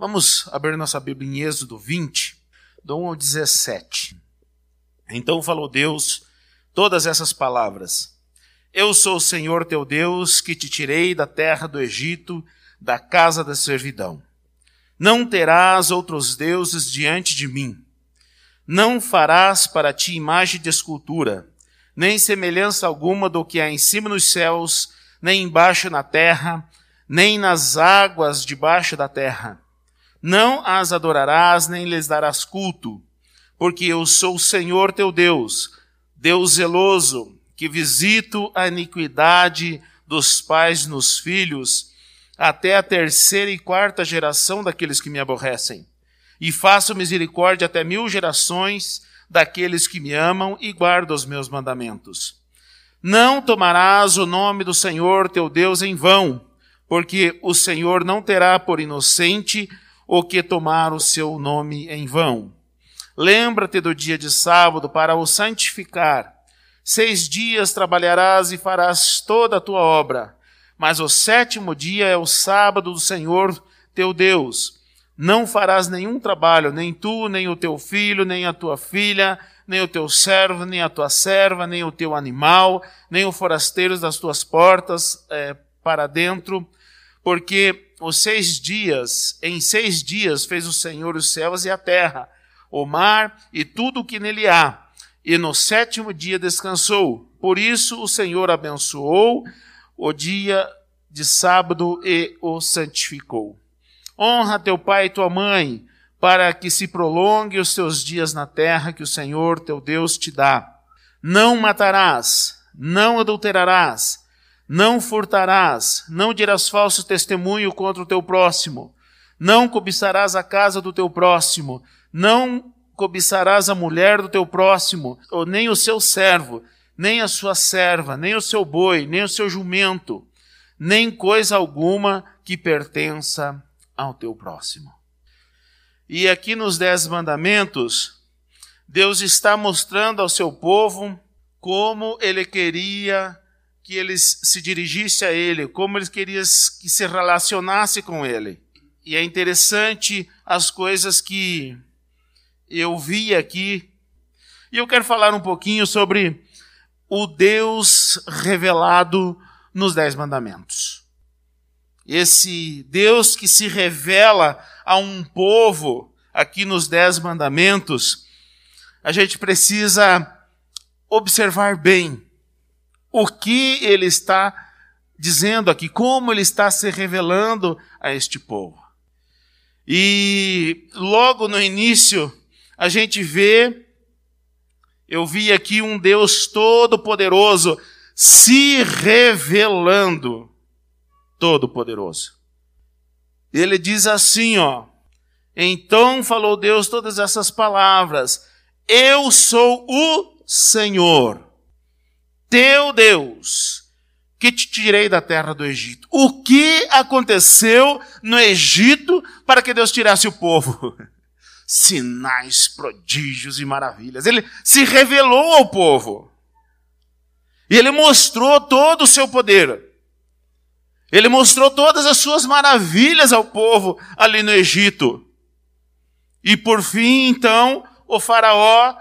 Vamos abrir nossa Bíblia em Êxodo 20, do 1 ao 17. Então falou Deus todas essas palavras: Eu sou o Senhor teu Deus, que te tirei da terra do Egito, da casa da servidão. Não terás outros deuses diante de mim. Não farás para ti imagem de escultura, nem semelhança alguma do que há em cima nos céus, nem embaixo na terra, nem nas águas debaixo da terra não as adorarás, nem lhes darás culto, porque eu sou o Senhor teu Deus, Deus zeloso, que visito a iniquidade dos pais nos filhos, até a terceira e quarta geração daqueles que me aborrecem. E faço misericórdia até mil gerações daqueles que me amam e guardam os meus mandamentos. Não tomarás o nome do Senhor teu Deus em vão, porque o Senhor não terá por inocente ou que tomar o seu nome em vão. Lembra-te do dia de sábado para o santificar. Seis dias trabalharás e farás toda a tua obra, mas o sétimo dia é o sábado do Senhor teu Deus. Não farás nenhum trabalho, nem tu, nem o teu filho, nem a tua filha, nem o teu servo, nem a tua serva, nem o teu animal, nem o forasteiro das tuas portas é, para dentro, porque os seis dias, em seis dias fez o Senhor os céus e a terra, o mar e tudo o que nele há, e no sétimo dia descansou. Por isso o Senhor abençoou o dia de sábado e o santificou. Honra teu pai e tua mãe, para que se prolongue os teus dias na terra que o Senhor teu Deus te dá. Não matarás, não adulterarás, não furtarás, não dirás falso testemunho contra o teu próximo, não cobiçarás a casa do teu próximo, não cobiçarás a mulher do teu próximo, ou nem o seu servo, nem a sua serva, nem o seu boi, nem o seu jumento, nem coisa alguma que pertença ao teu próximo. E aqui nos Dez Mandamentos, Deus está mostrando ao seu povo como ele queria que eles se dirigissem a ele, como eles queriam que se relacionasse com ele. E é interessante as coisas que eu vi aqui. E eu quero falar um pouquinho sobre o Deus revelado nos Dez Mandamentos. Esse Deus que se revela a um povo aqui nos Dez Mandamentos, a gente precisa observar bem o que ele está dizendo aqui, como ele está se revelando a este povo. E logo no início, a gente vê, eu vi aqui um Deus todo-poderoso se revelando todo-poderoso. Ele diz assim, ó: Então falou Deus todas essas palavras: Eu sou o Senhor teu Deus, que te tirei da terra do Egito. O que aconteceu no Egito para que Deus tirasse o povo? Sinais, prodígios e maravilhas. Ele se revelou ao povo. E ele mostrou todo o seu poder. Ele mostrou todas as suas maravilhas ao povo ali no Egito. E por fim, então, o Faraó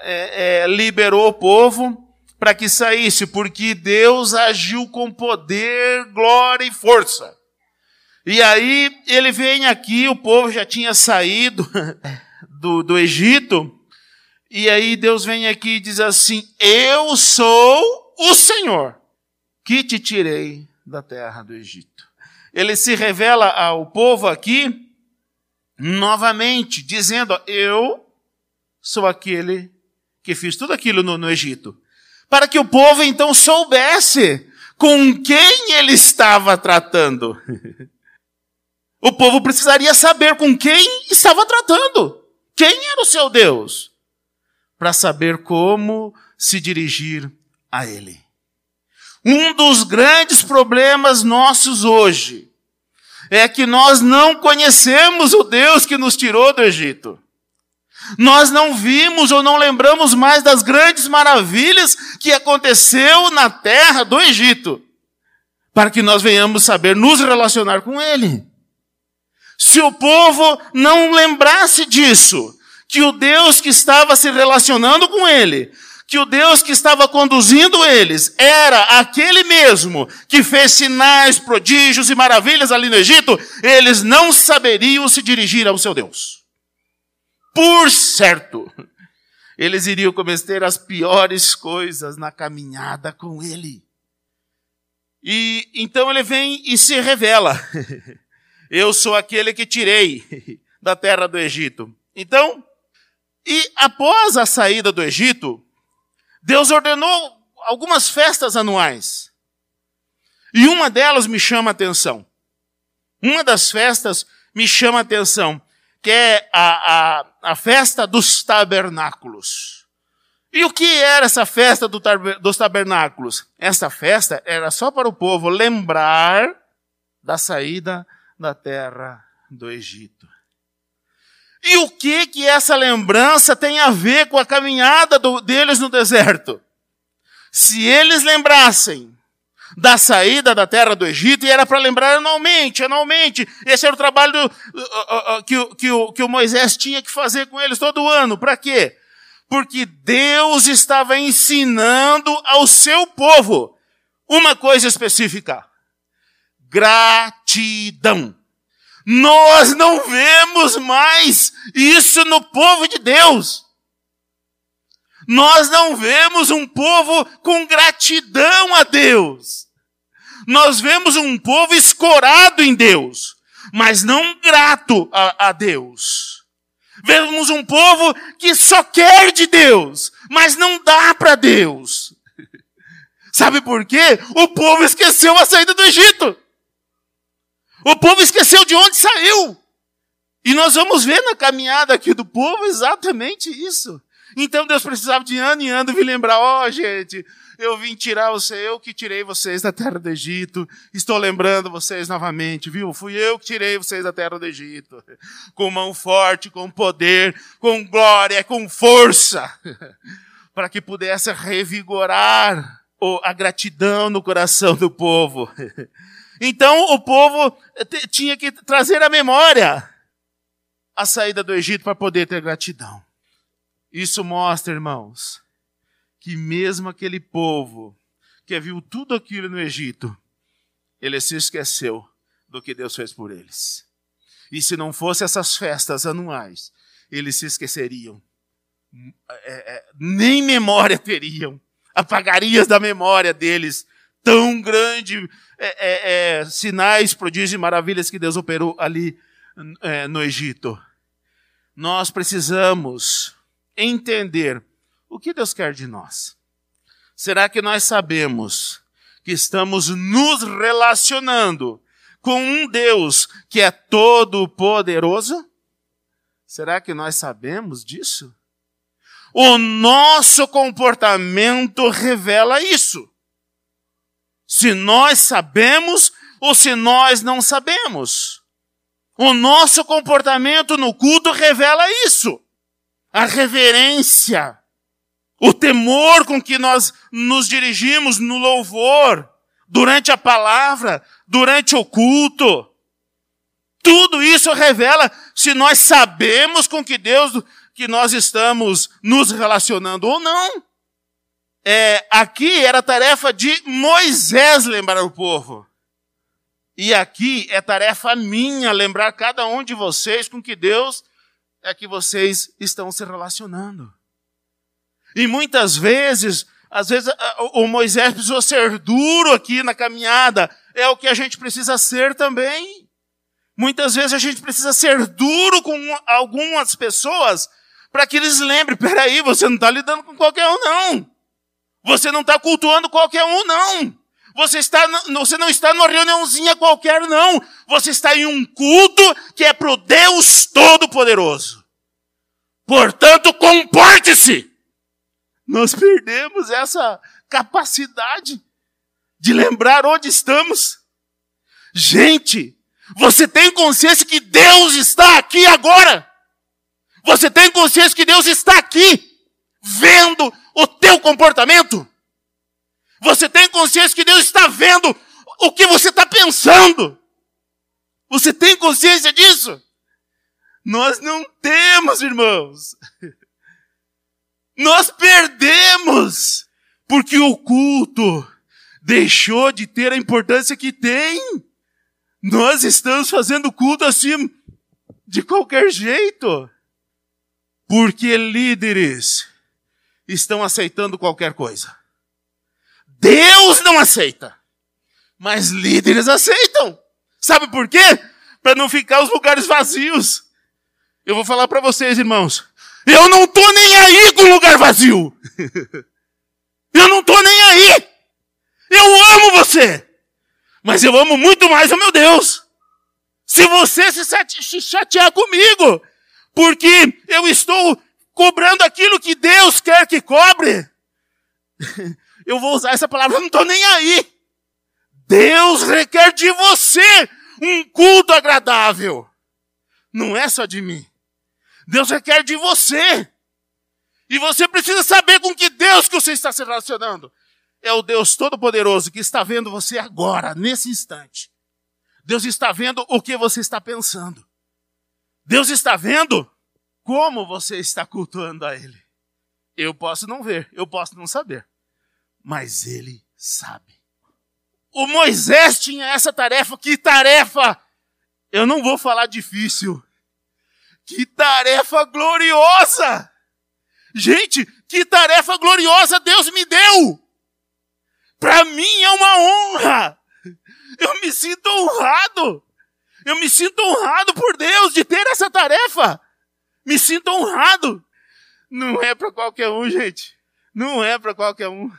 é, é, liberou o povo para que saísse, porque Deus agiu com poder, glória e força. E aí ele vem aqui, o povo já tinha saído do, do Egito, e aí Deus vem aqui e diz assim: Eu sou o Senhor que te tirei da terra do Egito. Ele se revela ao povo aqui novamente, dizendo: Eu sou aquele que fiz tudo aquilo no, no Egito para que o povo então soubesse com quem ele estava tratando. o povo precisaria saber com quem estava tratando. Quem era o seu Deus? Para saber como se dirigir a ele. Um dos grandes problemas nossos hoje é que nós não conhecemos o Deus que nos tirou do Egito. Nós não vimos ou não lembramos mais das grandes maravilhas que aconteceu na terra do Egito, para que nós venhamos saber nos relacionar com Ele. se o povo não lembrasse disso, que o Deus que estava se relacionando com ele, que o Deus que estava conduzindo eles era aquele mesmo que fez sinais, prodígios e maravilhas ali no Egito, eles não saberiam se dirigir ao seu Deus. Por certo, eles iriam cometer as piores coisas na caminhada com ele. E então ele vem e se revela. Eu sou aquele que tirei da terra do Egito. Então, e após a saída do Egito, Deus ordenou algumas festas anuais. E uma delas me chama a atenção. Uma das festas me chama a atenção, que é a, a, a festa dos tabernáculos. E o que era essa festa do, dos tabernáculos? Essa festa era só para o povo lembrar da saída da terra do Egito. E o que que essa lembrança tem a ver com a caminhada do, deles no deserto? Se eles lembrassem da saída da terra do Egito, e era para lembrar anualmente, anualmente. Esse era o trabalho do, uh, uh, uh, que, que, o, que o Moisés tinha que fazer com eles todo ano. Para quê? Porque Deus estava ensinando ao seu povo uma coisa específica: gratidão. Nós não vemos mais isso no povo de Deus. Nós não vemos um povo com gratidão a Deus. Nós vemos um povo escorado em Deus, mas não grato a, a Deus. Vemos um povo que só quer de Deus, mas não dá para Deus. Sabe por quê? O povo esqueceu a saída do Egito. O povo esqueceu de onde saiu. E nós vamos ver na caminhada aqui do povo exatamente isso. Então Deus precisava de ano em ano vir lembrar, ó oh, gente, eu vim tirar você, eu que tirei vocês da terra do Egito, estou lembrando vocês novamente, viu? Fui eu que tirei vocês da terra do Egito, com mão forte, com poder, com glória, com força, para que pudesse revigorar a gratidão no coração do povo. Então o povo tinha que trazer à memória a saída do Egito para poder ter gratidão. Isso mostra, irmãos, que mesmo aquele povo que viu tudo aquilo no Egito, ele se esqueceu do que Deus fez por eles. E se não fosse essas festas anuais, eles se esqueceriam. É, é, nem memória teriam. Apagarias da memória deles tão grande é, é, é, sinais, prodígios e maravilhas que Deus operou ali é, no Egito. Nós precisamos entender o que Deus quer de nós. Será que nós sabemos que estamos nos relacionando com um Deus que é todo poderoso? Será que nós sabemos disso? O nosso comportamento revela isso se nós sabemos ou se nós não sabemos. O nosso comportamento no culto revela isso. A reverência, o temor com que nós nos dirigimos no louvor, durante a palavra, durante o culto. Tudo isso revela se nós sabemos com que Deus que nós estamos nos relacionando ou não é, aqui era tarefa de Moisés lembrar o povo. E aqui é tarefa minha lembrar cada um de vocês com que Deus é que vocês estão se relacionando. E muitas vezes, às vezes o Moisés precisou ser duro aqui na caminhada, é o que a gente precisa ser também. Muitas vezes a gente precisa ser duro com algumas pessoas para que eles lembrem, peraí, você não está lidando com qualquer um, não. Você não está cultuando qualquer um, não. Você, está, você não está numa reuniãozinha qualquer, não. Você está em um culto que é para o Deus Todo-Poderoso. Portanto, comporte-se. Nós perdemos essa capacidade de lembrar onde estamos. Gente, você tem consciência que Deus está aqui agora? Você tem consciência que Deus está aqui, vendo o teu comportamento? Você tem consciência que Deus está vendo o que você está pensando? Você tem consciência disso? Nós não temos, irmãos. Nós perdemos, porque o culto deixou de ter a importância que tem. Nós estamos fazendo culto assim, de qualquer jeito, porque líderes estão aceitando qualquer coisa. Deus não aceita, mas líderes aceitam. Sabe por quê? Para não ficar os lugares vazios. Eu vou falar para vocês, irmãos. Eu não tô nem aí com lugar vazio. Eu não tô nem aí. Eu amo você. Mas eu amo muito mais o meu Deus. Se você se chatear comigo, porque eu estou cobrando aquilo que Deus quer que cobre, eu vou usar essa palavra, eu não estou nem aí. Deus requer de você um culto agradável. Não é só de mim. Deus requer de você. E você precisa saber com que Deus que você está se relacionando. É o Deus Todo-Poderoso que está vendo você agora, nesse instante. Deus está vendo o que você está pensando. Deus está vendo como você está cultuando a Ele. Eu posso não ver, eu posso não saber, mas Ele sabe. O Moisés tinha essa tarefa. Que tarefa? Eu não vou falar difícil. Que tarefa gloriosa! Gente, que tarefa gloriosa Deus me deu! Para mim é uma honra! Eu me sinto honrado! Eu me sinto honrado por Deus de ter essa tarefa! Me sinto honrado! Não é para qualquer um, gente. Não é para qualquer um.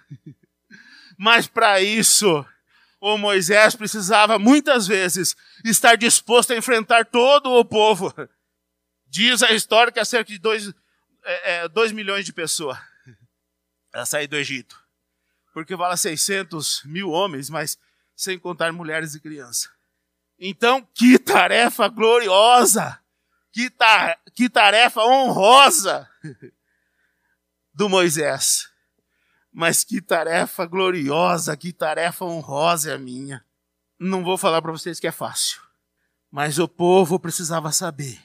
Mas para isso, o Moisés precisava muitas vezes estar disposto a enfrentar todo o povo. Diz a história que há cerca de 2 é, é, dois milhões de pessoas a sair do Egito. Porque vale 600 mil homens, mas sem contar mulheres e crianças. Então, que tarefa gloriosa! Que, ta que tarefa honrosa do Moisés. Mas que tarefa gloriosa, que tarefa honrosa é a minha. Não vou falar para vocês que é fácil. Mas o povo precisava saber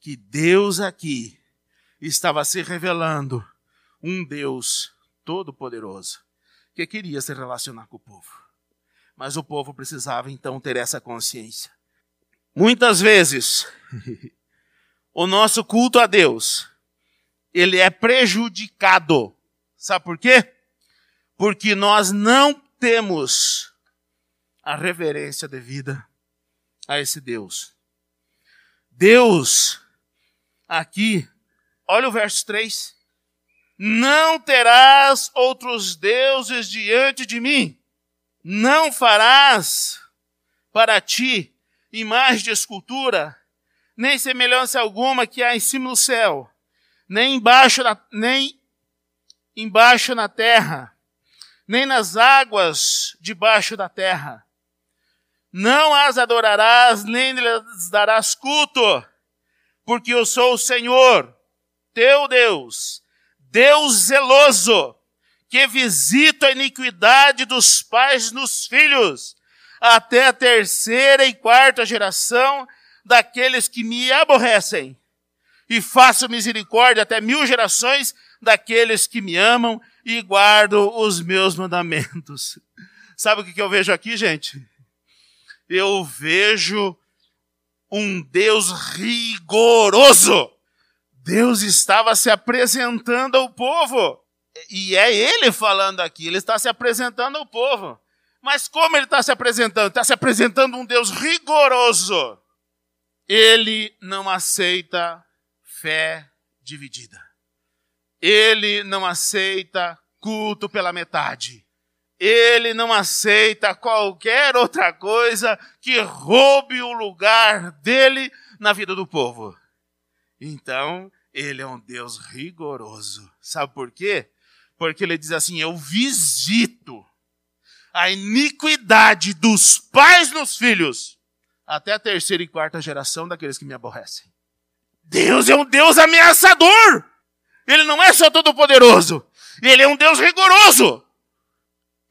que Deus aqui estava se revelando um Deus todo-poderoso que queria se relacionar com o povo. Mas o povo precisava então ter essa consciência. Muitas vezes, o nosso culto a Deus, ele é prejudicado. Sabe por quê? Porque nós não temos a reverência devida a esse Deus. Deus aqui, olha o verso 3. Não terás outros deuses diante de mim. Não farás para ti imagem de escultura, nem semelhança alguma que há em cima do céu, nem embaixo na, nem embaixo na terra, nem nas águas debaixo da terra. Não as adorarás, nem lhes darás culto porque eu sou o Senhor, teu Deus, Deus zeloso, que visita a iniquidade dos pais nos filhos, até a terceira e quarta geração daqueles que me aborrecem, e faço misericórdia até mil gerações daqueles que me amam e guardam os meus mandamentos. Sabe o que eu vejo aqui, gente? Eu vejo um Deus rigoroso. Deus estava se apresentando ao povo. E é ele falando aqui, ele está se apresentando ao povo. Mas como ele está se apresentando? Está se apresentando um Deus rigoroso. Ele não aceita fé dividida. Ele não aceita culto pela metade ele não aceita qualquer outra coisa que roube o lugar dele na vida do povo. Então, ele é um Deus rigoroso. Sabe por quê? Porque ele diz assim: Eu visito a iniquidade dos pais nos filhos, até a terceira e quarta geração daqueles que me aborrecem. Deus é um Deus ameaçador. Ele não é só todo-poderoso, ele é um Deus rigoroso.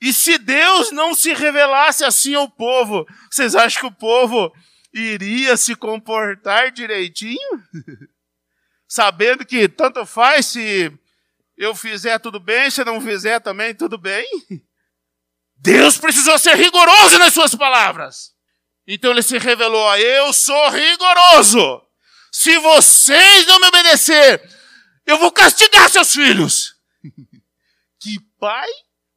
E se Deus não se revelasse assim ao povo, vocês acham que o povo iria se comportar direitinho? Sabendo que tanto faz se eu fizer tudo bem, se não fizer também tudo bem? Deus precisou ser rigoroso nas suas palavras. Então ele se revelou a eu sou rigoroso. Se vocês não me obedecer, eu vou castigar seus filhos. que pai,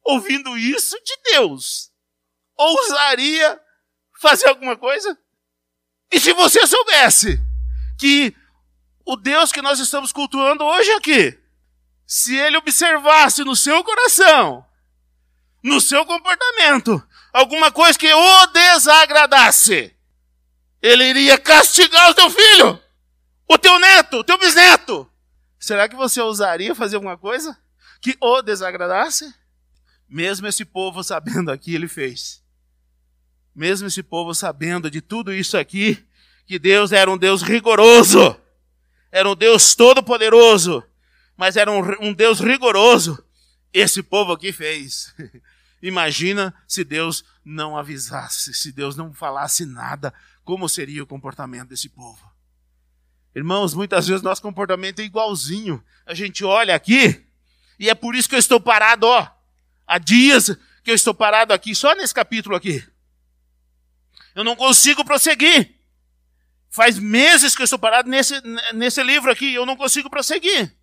ouvindo isso de Deus, ousaria fazer alguma coisa? E se você soubesse que o Deus que nós estamos cultuando hoje aqui, se ele observasse no seu coração, no seu comportamento, alguma coisa que o desagradasse, ele iria castigar o teu filho, o teu neto, o teu bisneto. Será que você ousaria fazer alguma coisa que o desagradasse? Mesmo esse povo sabendo aqui, ele fez. Mesmo esse povo sabendo de tudo isso aqui, que Deus era um Deus rigoroso, era um Deus todo-poderoso, mas era um, um Deus rigoroso. Esse povo aqui fez. Imagina se Deus não avisasse, se Deus não falasse nada, como seria o comportamento desse povo. Irmãos, muitas vezes nosso comportamento é igualzinho. A gente olha aqui, e é por isso que eu estou parado, ó. Há dias que eu estou parado aqui, só nesse capítulo aqui. Eu não consigo prosseguir. Faz meses que eu estou parado nesse, nesse livro aqui, eu não consigo prosseguir.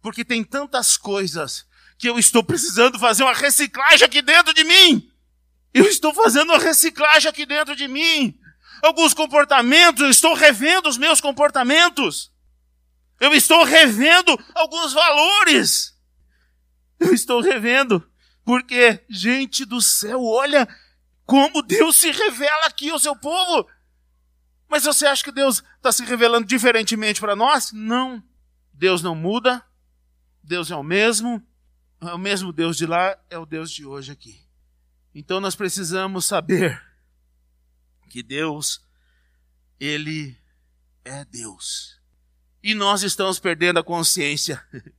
Porque tem tantas coisas que eu estou precisando fazer uma reciclagem aqui dentro de mim. Eu estou fazendo uma reciclagem aqui dentro de mim. Alguns comportamentos, eu estou revendo os meus comportamentos. Eu estou revendo alguns valores. Eu estou revendo. Porque, gente do céu, olha como Deus se revela aqui ao seu povo. Mas você acha que Deus está se revelando diferentemente para nós? Não. Deus não muda. Deus é o mesmo. É o mesmo Deus de lá é o Deus de hoje aqui. Então nós precisamos saber que Deus, Ele é Deus. E nós estamos perdendo a consciência.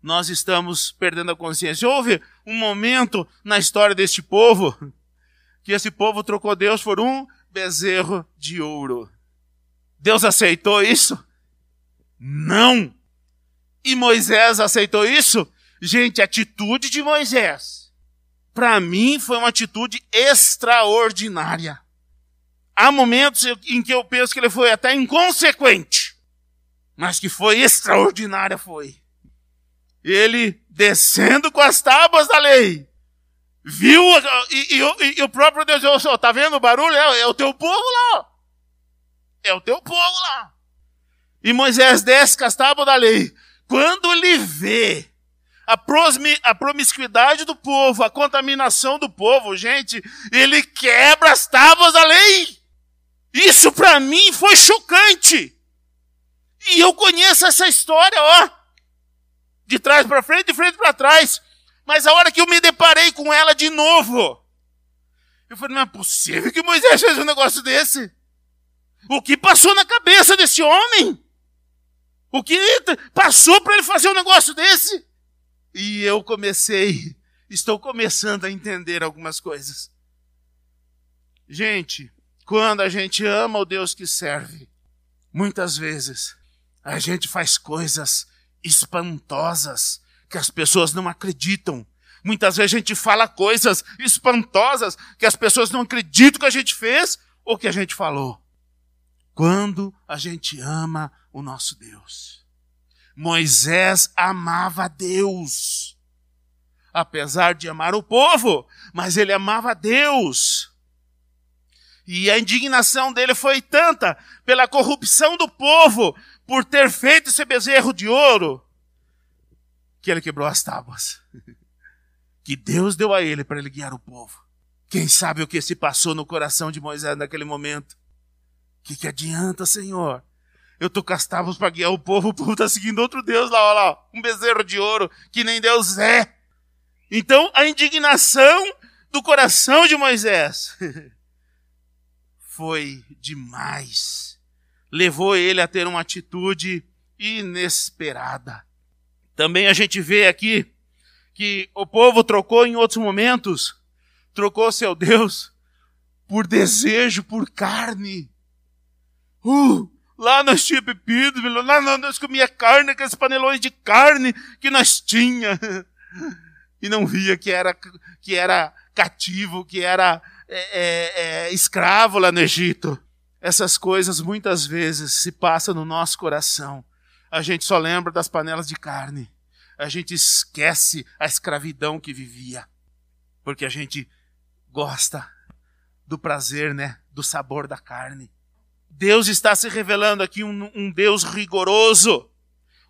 Nós estamos perdendo a consciência. Houve um momento na história deste povo que esse povo trocou Deus por um bezerro de ouro. Deus aceitou isso? Não. E Moisés aceitou isso? Gente, a atitude de Moisés, para mim, foi uma atitude extraordinária. Há momentos em que eu penso que ele foi até inconsequente, mas que foi extraordinária foi. Ele descendo com as tábuas da lei, viu, e, e, e o próprio Deus falou, tá vendo o barulho? É, é o teu povo lá, é o teu povo lá. E Moisés desce com as tábuas da lei. Quando ele vê a, promiscuidade do povo, a contaminação do povo, gente, ele quebra as tábuas da lei. Isso para mim foi chocante. E eu conheço essa história, ó, de trás para frente, de frente para trás. Mas a hora que eu me deparei com ela de novo, eu falei, não é possível que Moisés fez um negócio desse. O que passou na cabeça desse homem? O que passou para ele fazer um negócio desse? E eu comecei, estou começando a entender algumas coisas. Gente, quando a gente ama o Deus que serve, muitas vezes a gente faz coisas espantosas que as pessoas não acreditam. Muitas vezes a gente fala coisas espantosas que as pessoas não acreditam que a gente fez ou que a gente falou. Quando a gente ama o nosso Deus. Moisés amava Deus. Apesar de amar o povo, mas ele amava Deus. E a indignação dele foi tanta pela corrupção do povo, por ter feito esse bezerro de ouro, que ele quebrou as tábuas. Que Deus deu a ele para ele guiar o povo. Quem sabe o que se passou no coração de Moisés naquele momento? O que, que adianta, Senhor? Eu tô com as tábuas para guiar o povo, o povo tá seguindo outro Deus lá, olha lá, um bezerro de ouro, que nem Deus é. Então, a indignação do coração de Moisés foi demais. Levou ele a ter uma atitude inesperada. Também a gente vê aqui que o povo trocou em outros momentos, trocou seu Deus por desejo, por carne. Uh, lá nós tínhamos bebido, lá nós comia carne, aqueles panelões de carne que nós tinha. E não via que era, que era cativo, que era é, é, é, escravo lá no Egito. Essas coisas muitas vezes se passam no nosso coração. A gente só lembra das panelas de carne. A gente esquece a escravidão que vivia. Porque a gente gosta do prazer, né? Do sabor da carne. Deus está se revelando aqui um, um Deus rigoroso.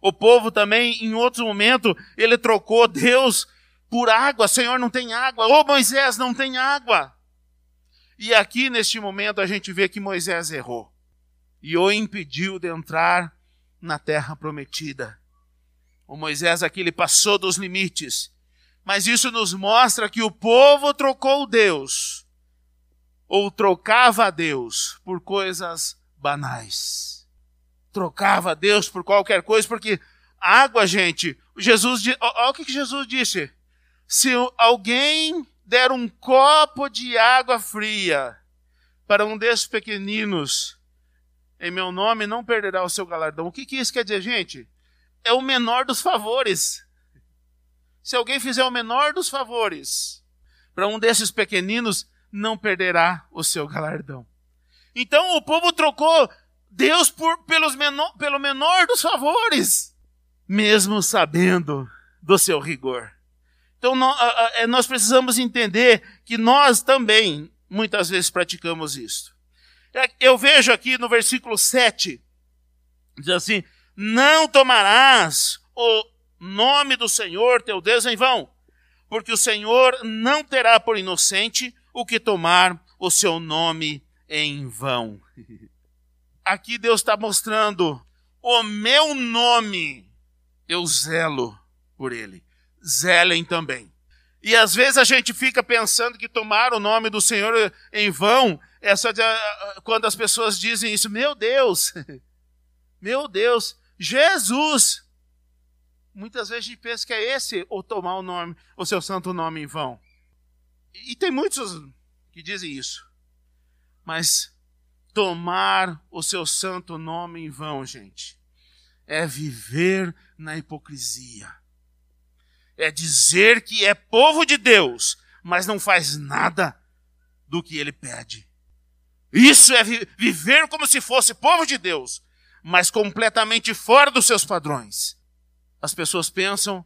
O povo também, em outro momento, ele trocou Deus por água. Senhor, não tem água. Ô Moisés, não tem água. E aqui, neste momento, a gente vê que Moisés errou e o impediu de entrar na terra prometida. O Moisés aqui ele passou dos limites. Mas isso nos mostra que o povo trocou Deus, ou trocava Deus por coisas banais. Trocava Deus por qualquer coisa, porque água, gente, Jesus, olha o que Jesus disse. Se alguém der um copo de água fria para um desses pequeninos, em meu nome não perderá o seu galardão. O que, que isso quer dizer, gente? É o menor dos favores. Se alguém fizer o menor dos favores para um desses pequeninos, não perderá o seu galardão. Então o povo trocou Deus por, pelos menor, pelo menor dos favores, mesmo sabendo do seu rigor. Então é, nós precisamos entender que nós também muitas vezes praticamos isso. É, eu vejo aqui no versículo 7, diz assim: Não tomarás o nome do Senhor teu Deus em vão, porque o Senhor não terá por inocente o que tomar o seu nome em vão. Aqui Deus está mostrando o meu nome, eu zelo por ele. Zelem também. E às vezes a gente fica pensando que tomar o nome do Senhor em vão é só de, quando as pessoas dizem isso, meu Deus, meu Deus, Jesus. Muitas vezes a gente pensa que é esse ou tomar o nome, o seu santo nome em vão. E tem muitos que dizem isso. Mas tomar o seu santo nome em vão, gente, é viver na hipocrisia. É dizer que é povo de Deus, mas não faz nada do que ele pede. Isso é vi viver como se fosse povo de Deus, mas completamente fora dos seus padrões. As pessoas pensam,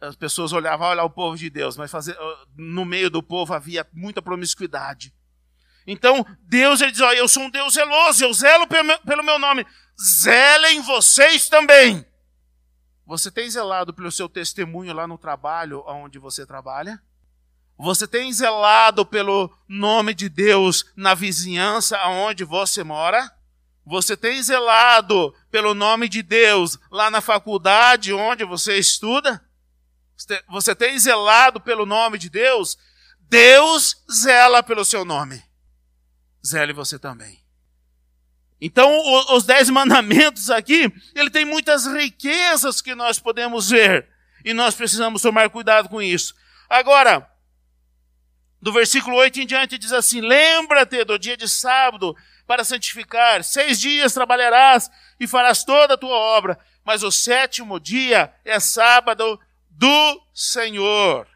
as pessoas olhavam, olha o povo de Deus, mas fazer, no meio do povo havia muita promiscuidade. Então, Deus ele diz: Eu sou um Deus zeloso, eu zelo pelo meu nome. Zelem vocês também. Você tem zelado pelo seu testemunho lá no trabalho onde você trabalha? Você tem zelado pelo nome de Deus na vizinhança onde você mora? Você tem zelado pelo nome de Deus lá na faculdade onde você estuda? Você tem zelado pelo nome de Deus? Deus zela pelo seu nome zele você também. Então, os dez mandamentos aqui, ele tem muitas riquezas que nós podemos ver. E nós precisamos tomar cuidado com isso. Agora, do versículo 8 em diante, diz assim: Lembra-te do dia de sábado para santificar. Seis dias trabalharás e farás toda a tua obra. Mas o sétimo dia é sábado do Senhor.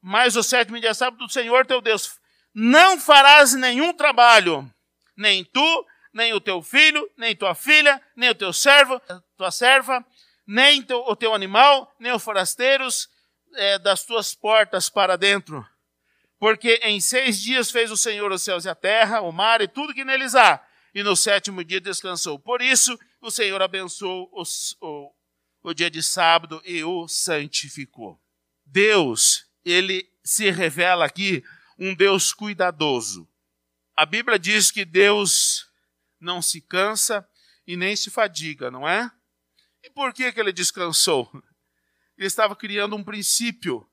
Mas o sétimo dia é sábado do Senhor teu Deus não farás nenhum trabalho, nem tu, nem o teu filho, nem tua filha, nem o teu servo, tua serva, nem teu, o teu animal, nem os forasteiros é, das tuas portas para dentro. Porque em seis dias fez o Senhor os céus e a terra, o mar e tudo que neles há, e no sétimo dia descansou. Por isso, o Senhor abençoou os, o, o dia de sábado e o santificou. Deus, ele se revela aqui um Deus cuidadoso. A Bíblia diz que Deus não se cansa e nem se fadiga, não é? E por que, que ele descansou? Ele estava criando um princípio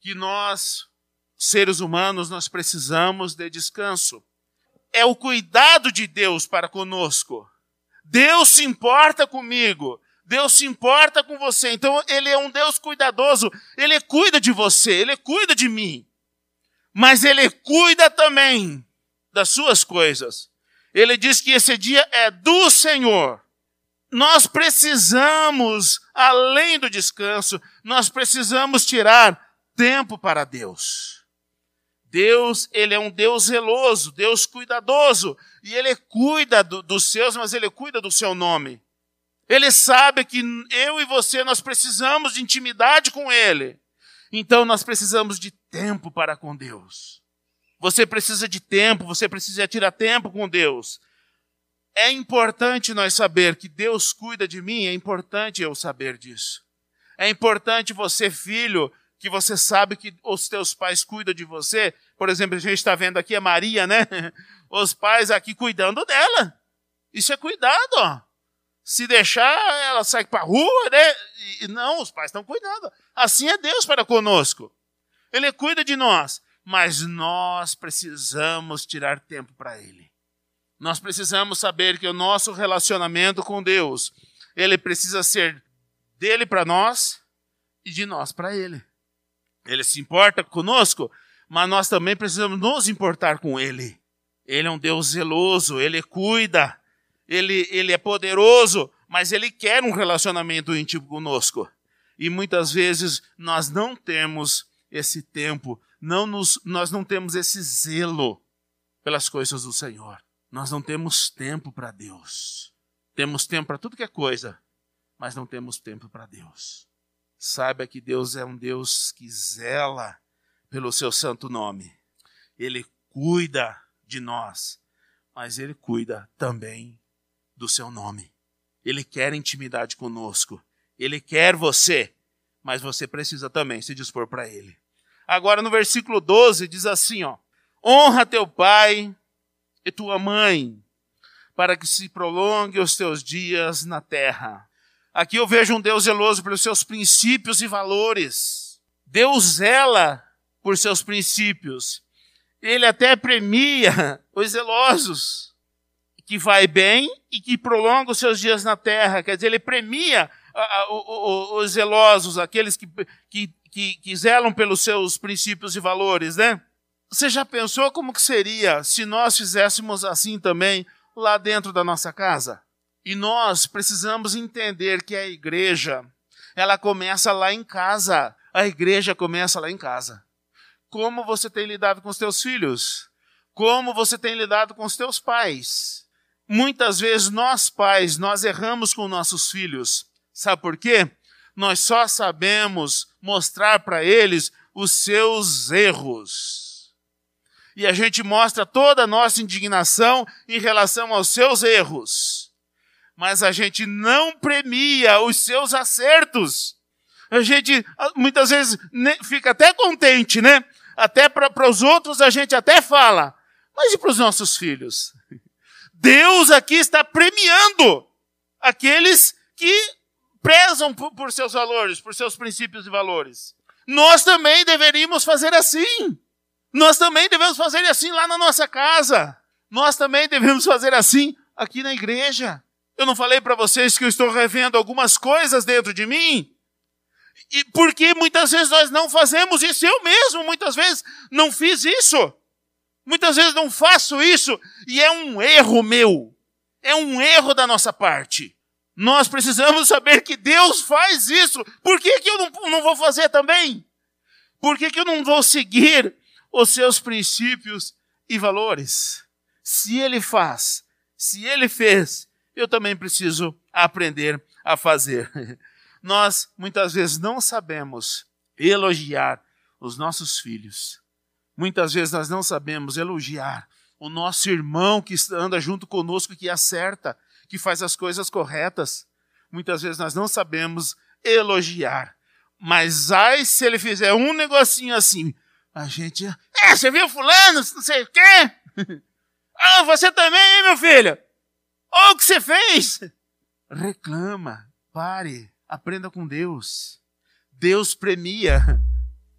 que nós, seres humanos, nós precisamos de descanso. É o cuidado de Deus para conosco. Deus se importa comigo. Deus se importa com você. Então, Ele é um Deus cuidadoso. Ele cuida de você. Ele cuida de mim mas ele cuida também das suas coisas. Ele diz que esse dia é do Senhor. Nós precisamos, além do descanso, nós precisamos tirar tempo para Deus. Deus, ele é um Deus zeloso, Deus cuidadoso, e ele cuida do, dos seus, mas ele cuida do seu nome. Ele sabe que eu e você nós precisamos de intimidade com ele. Então nós precisamos de tempo para com Deus. Você precisa de tempo, você precisa tirar tempo com Deus. É importante nós saber que Deus cuida de mim, é importante eu saber disso. É importante você, filho, que você sabe que os teus pais cuidam de você. Por exemplo, a gente está vendo aqui a Maria, né? Os pais aqui cuidando dela. Isso é cuidado, ó. Se deixar, ela sai para a rua, né? E não, os pais estão cuidando. Assim é Deus para conosco. Ele cuida de nós, mas nós precisamos tirar tempo para Ele. Nós precisamos saber que o nosso relacionamento com Deus, ele precisa ser dele para nós e de nós para ele. Ele se importa conosco, mas nós também precisamos nos importar com ele. Ele é um Deus zeloso, ele cuida, ele, ele é poderoso, mas ele quer um relacionamento íntimo conosco. E muitas vezes nós não temos esse tempo, não nos, nós não temos esse zelo pelas coisas do Senhor. Nós não temos tempo para Deus. Temos tempo para tudo que é coisa, mas não temos tempo para Deus. Saiba que Deus é um Deus que zela pelo seu santo nome. Ele cuida de nós, mas ele cuida também do seu nome. Ele quer intimidade conosco. Ele quer você, mas você precisa também se dispor para ele. Agora no versículo 12 diz assim, ó: Honra teu pai e tua mãe, para que se prolongue os teus dias na terra. Aqui eu vejo um Deus zeloso pelos seus princípios e valores. Deus zela por seus princípios. Ele até premia os zelosos, que vai bem e que prolonga os seus dias na terra. Quer dizer, ele premia os zelosos, aqueles que, que, que, que zelam pelos seus princípios e valores, né? Você já pensou como que seria se nós fizéssemos assim também lá dentro da nossa casa? E nós precisamos entender que a igreja, ela começa lá em casa. A igreja começa lá em casa. Como você tem lidado com os teus filhos? Como você tem lidado com os teus pais? Muitas vezes nós pais, nós erramos com nossos filhos. Sabe por quê? Nós só sabemos mostrar para eles os seus erros e a gente mostra toda a nossa indignação em relação aos seus erros. Mas a gente não premia os seus acertos. A gente muitas vezes fica até contente, né? Até para os outros a gente até fala. Mas e para os nossos filhos? Deus aqui está premiando aqueles que prezam por, seus valores, por seus princípios e valores. Nós também deveríamos fazer assim. Nós também devemos fazer assim lá na nossa casa. Nós também devemos fazer assim aqui na igreja. Eu não falei para vocês que eu estou revendo algumas coisas dentro de mim? E porque muitas vezes nós não fazemos isso, eu mesmo muitas vezes não fiz isso. Muitas vezes não faço isso e é um erro meu. É um erro da nossa parte. Nós precisamos saber que Deus faz isso. Por que, que eu não, não vou fazer também? Por que, que eu não vou seguir os seus princípios e valores. Se ele faz, se ele fez, eu também preciso aprender a fazer. Nós muitas vezes não sabemos elogiar os nossos filhos. Muitas vezes nós não sabemos elogiar o nosso irmão que anda junto conosco, que acerta, que faz as coisas corretas. Muitas vezes nós não sabemos elogiar. Mas ai se ele fizer um negocinho assim, a gente. É, você viu fulano, não sei o quê? Ah, você também, hein, meu filho? Olha o que você fez! Reclama, pare, aprenda com Deus. Deus premia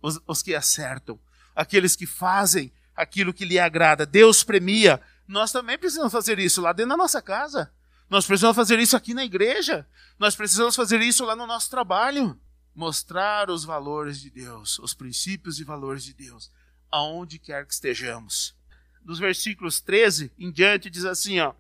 os, os que acertam, aqueles que fazem aquilo que lhe agrada. Deus premia. Nós também precisamos fazer isso lá dentro da nossa casa. Nós precisamos fazer isso aqui na igreja. Nós precisamos fazer isso lá no nosso trabalho mostrar os valores de Deus, os princípios e valores de Deus, aonde quer que estejamos. dos versículos 13 em diante, diz assim, ó.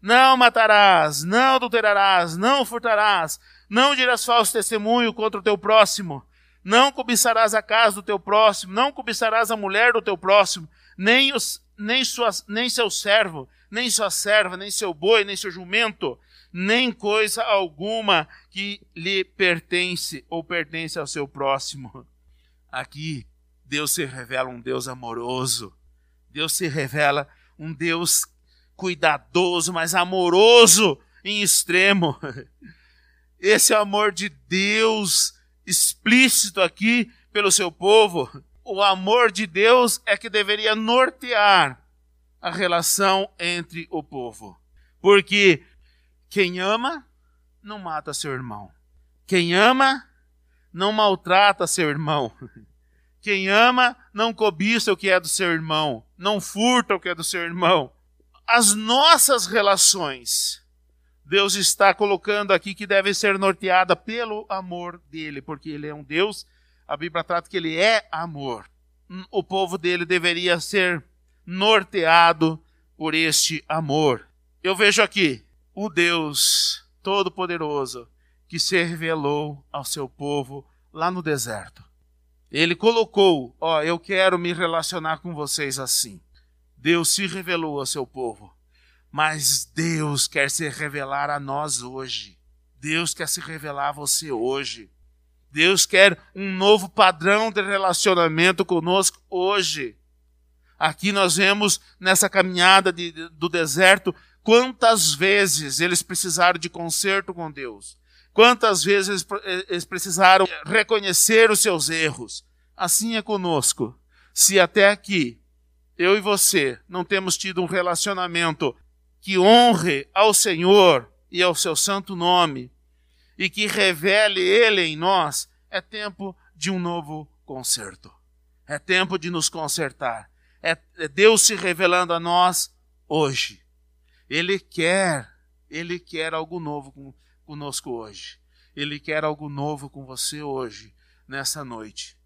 Não matarás, não adulterarás, não furtarás, não dirás falso testemunho contra o teu próximo, não cobiçarás a casa do teu próximo, não cobiçarás a mulher do teu próximo, nem, os, nem, sua, nem seu servo, nem sua serva, nem seu boi, nem seu jumento, nem coisa alguma que lhe pertence ou pertence ao seu próximo. Aqui, Deus se revela um Deus amoroso. Deus se revela um Deus cuidadoso, mas amoroso em extremo. Esse amor de Deus explícito aqui pelo seu povo, o amor de Deus é que deveria nortear a relação entre o povo. Porque quem ama não mata seu irmão. Quem ama não maltrata seu irmão. Quem ama não cobiça o que é do seu irmão, não furta o que é do seu irmão. As nossas relações, Deus está colocando aqui que devem ser norteadas pelo amor dele, porque ele é um Deus, a Bíblia trata que ele é amor. O povo dele deveria ser norteado por este amor. Eu vejo aqui o Deus Todo-Poderoso que se revelou ao seu povo lá no deserto. Ele colocou, ó, eu quero me relacionar com vocês assim. Deus se revelou ao seu povo, mas Deus quer se revelar a nós hoje. Deus quer se revelar a você hoje. Deus quer um novo padrão de relacionamento conosco hoje. Aqui nós vemos nessa caminhada de, do deserto Quantas vezes eles precisaram de conserto com Deus? Quantas vezes eles precisaram reconhecer os seus erros? Assim é conosco. Se até aqui eu e você não temos tido um relacionamento que honre ao Senhor e ao seu santo nome e que revele Ele em nós, é tempo de um novo conserto. É tempo de nos consertar. É Deus se revelando a nós hoje. Ele quer, ele quer algo novo com, conosco hoje. Ele quer algo novo com você hoje, nessa noite.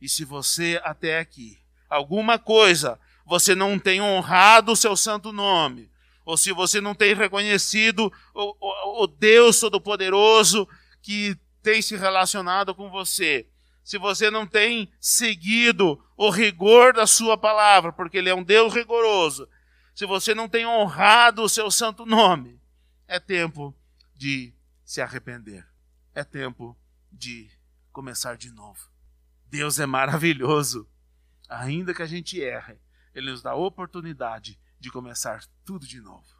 E se você até aqui, alguma coisa, você não tem honrado o seu santo nome, ou se você não tem reconhecido o, o, o Deus Todo-Poderoso que tem se relacionado com você, se você não tem seguido o rigor da sua palavra, porque Ele é um Deus rigoroso, se você não tem honrado o seu santo nome, é tempo de se arrepender. É tempo de começar de novo. Deus é maravilhoso. Ainda que a gente erre, Ele nos dá a oportunidade de começar tudo de novo.